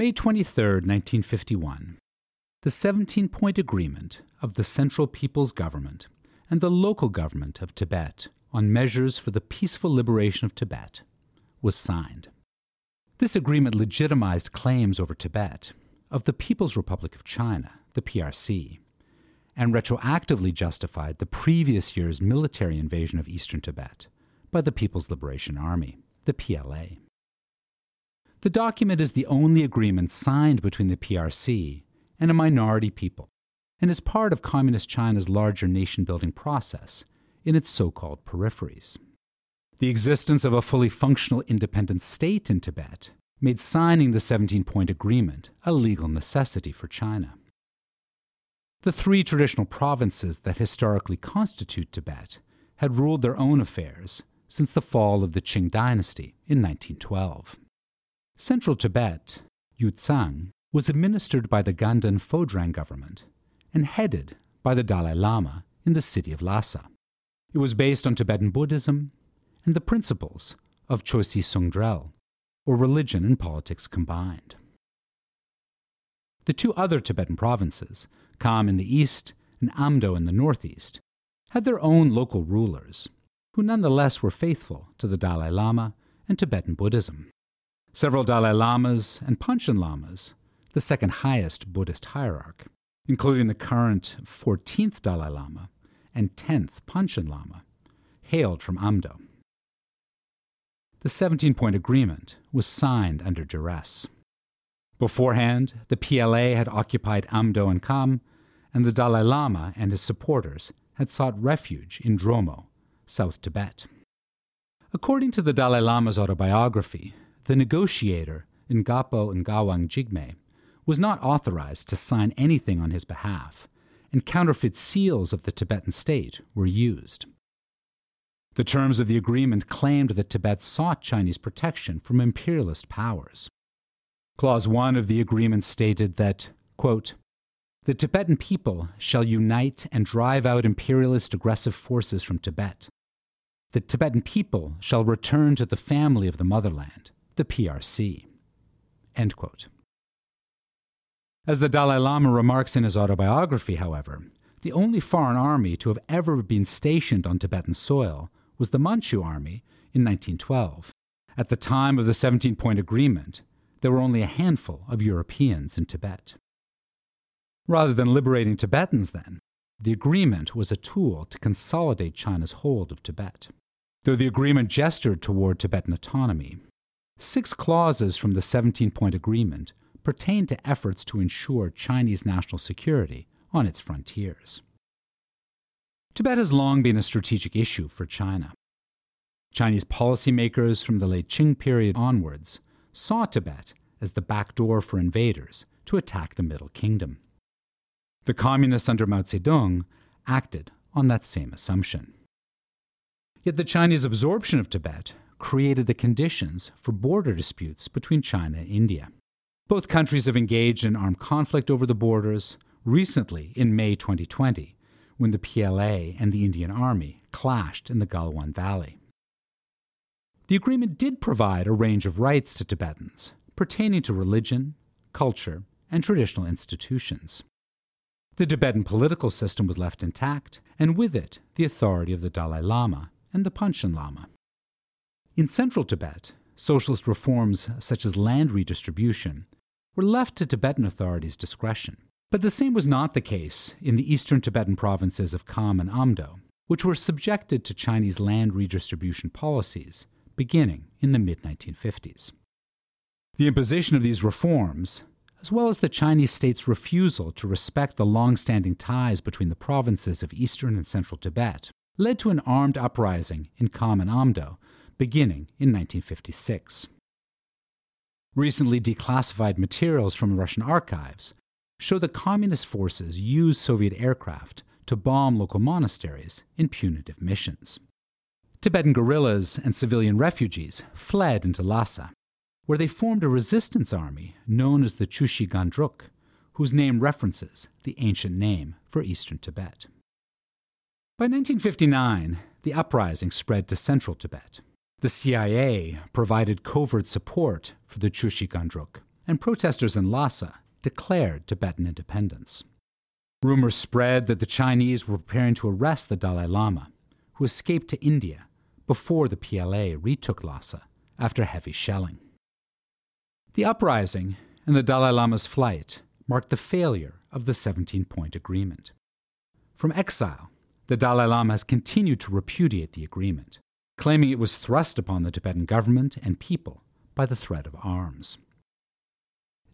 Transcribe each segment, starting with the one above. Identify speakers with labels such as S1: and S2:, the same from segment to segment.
S1: May 23, 1951, the 17 point agreement of the Central People's Government and the local government of Tibet on measures for the peaceful liberation of Tibet was signed. This agreement legitimized claims over Tibet of the People's Republic of China, the PRC, and retroactively justified the previous year's military invasion of eastern Tibet by the People's Liberation Army, the PLA. The document is the only agreement signed between the PRC and a minority people, and is part of Communist China's larger nation building process in its so called peripheries. The existence of a fully functional independent state in Tibet made signing the 17 point agreement a legal necessity for China. The three traditional provinces that historically constitute Tibet had ruled their own affairs since the fall of the Qing dynasty in 1912. Central Tibet, Yudzang, was administered by the Ganden Phodrang government and headed by the Dalai Lama in the city of Lhasa. It was based on Tibetan Buddhism and the principles of Chosi Sungdrel, or religion and politics combined. The two other Tibetan provinces, Kham in the east and Amdo in the northeast, had their own local rulers, who nonetheless were faithful to the Dalai Lama and Tibetan Buddhism. Several Dalai Lamas and Panchen Lamas, the second highest Buddhist hierarch, including the current 14th Dalai Lama and 10th Panchen Lama, hailed from Amdo. The 17 point agreement was signed under duress. Beforehand, the PLA had occupied Amdo and Kham, and the Dalai Lama and his supporters had sought refuge in Dromo, South Tibet. According to the Dalai Lama's autobiography, the negotiator, Ngapo Ngawang Jigme, was not authorized to sign anything on his behalf, and counterfeit seals of the Tibetan state were used. The terms of the agreement claimed that Tibet sought Chinese protection from imperialist powers. Clause 1 of the agreement stated that, quote, the Tibetan people shall unite and drive out imperialist aggressive forces from Tibet. The Tibetan people shall return to the family of the motherland the PRC. End quote. As the Dalai Lama remarks in his autobiography, however, the only foreign army to have ever been stationed on Tibetan soil was the Manchu army in 1912. At the time of the 17 point agreement, there were only a handful of Europeans in Tibet. Rather than liberating Tibetans, then, the agreement was a tool to consolidate China's hold of Tibet. Though the agreement gestured toward Tibetan autonomy, Six clauses from the 17 point agreement pertain to efforts to ensure Chinese national security on its frontiers. Tibet has long been a strategic issue for China. Chinese policymakers from the late Qing period onwards saw Tibet as the back door for invaders to attack the Middle Kingdom. The communists under Mao Zedong acted on that same assumption. Yet the Chinese absorption of Tibet created the conditions for border disputes between China and India. Both countries have engaged in armed conflict over the borders, recently in May 2020, when the PLA and the Indian Army clashed in the Galwan Valley. The agreement did provide a range of rights to Tibetans pertaining to religion, culture, and traditional institutions. The Tibetan political system was left intact, and with it, the authority of the Dalai Lama and the Panchen Lama. In central Tibet, socialist reforms such as land redistribution were left to Tibetan authorities' discretion. But the same was not the case in the eastern Tibetan provinces of Kham and Amdo, which were subjected to Chinese land redistribution policies beginning in the mid 1950s. The imposition of these reforms, as well as the Chinese state's refusal to respect the long standing ties between the provinces of eastern and central Tibet, led to an armed uprising in Kham and Amdo beginning in 1956. Recently declassified materials from Russian archives show that communist forces used Soviet aircraft to bomb local monasteries in punitive missions. Tibetan guerrillas and civilian refugees fled into Lhasa, where they formed a resistance army known as the Chushi Gangdruk, whose name references the ancient name for eastern Tibet. By 1959, the uprising spread to central Tibet. The CIA provided covert support for the Chushi Gangdruk and protesters in Lhasa declared Tibetan independence. Rumors spread that the Chinese were preparing to arrest the Dalai Lama, who escaped to India before the PLA retook Lhasa after heavy shelling. The uprising and the Dalai Lama's flight marked the failure of the 17 point agreement. From exile, the Dalai Lama has continued to repudiate the agreement, claiming it was thrust upon the Tibetan government and people by the threat of arms.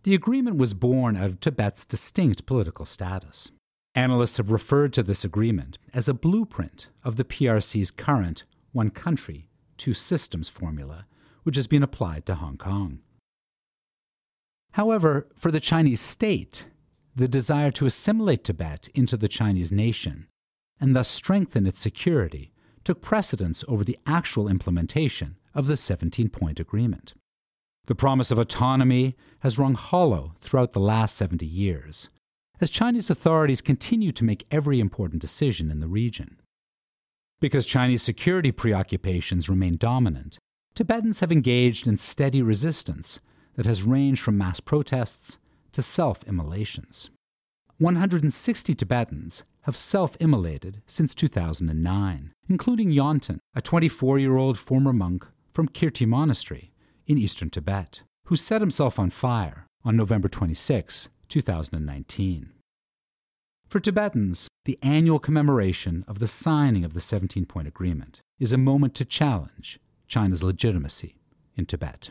S1: The agreement was born out of Tibet's distinct political status. Analysts have referred to this agreement as a blueprint of the PRC's current one country, two systems formula, which has been applied to Hong Kong. However, for the Chinese state, the desire to assimilate Tibet into the Chinese nation and thus strengthen its security took precedence over the actual implementation of the 17 point agreement. The promise of autonomy has rung hollow throughout the last 70 years, as Chinese authorities continue to make every important decision in the region. Because Chinese security preoccupations remain dominant, Tibetans have engaged in steady resistance that has ranged from mass protests to self immolations. 160 Tibetans have self immolated since 2009, including Yonten, a 24 year old former monk from Kirti Monastery in eastern Tibet, who set himself on fire on November 26, 2019. For Tibetans, the annual commemoration of the signing of the 17 point agreement is a moment to challenge China's legitimacy in Tibet.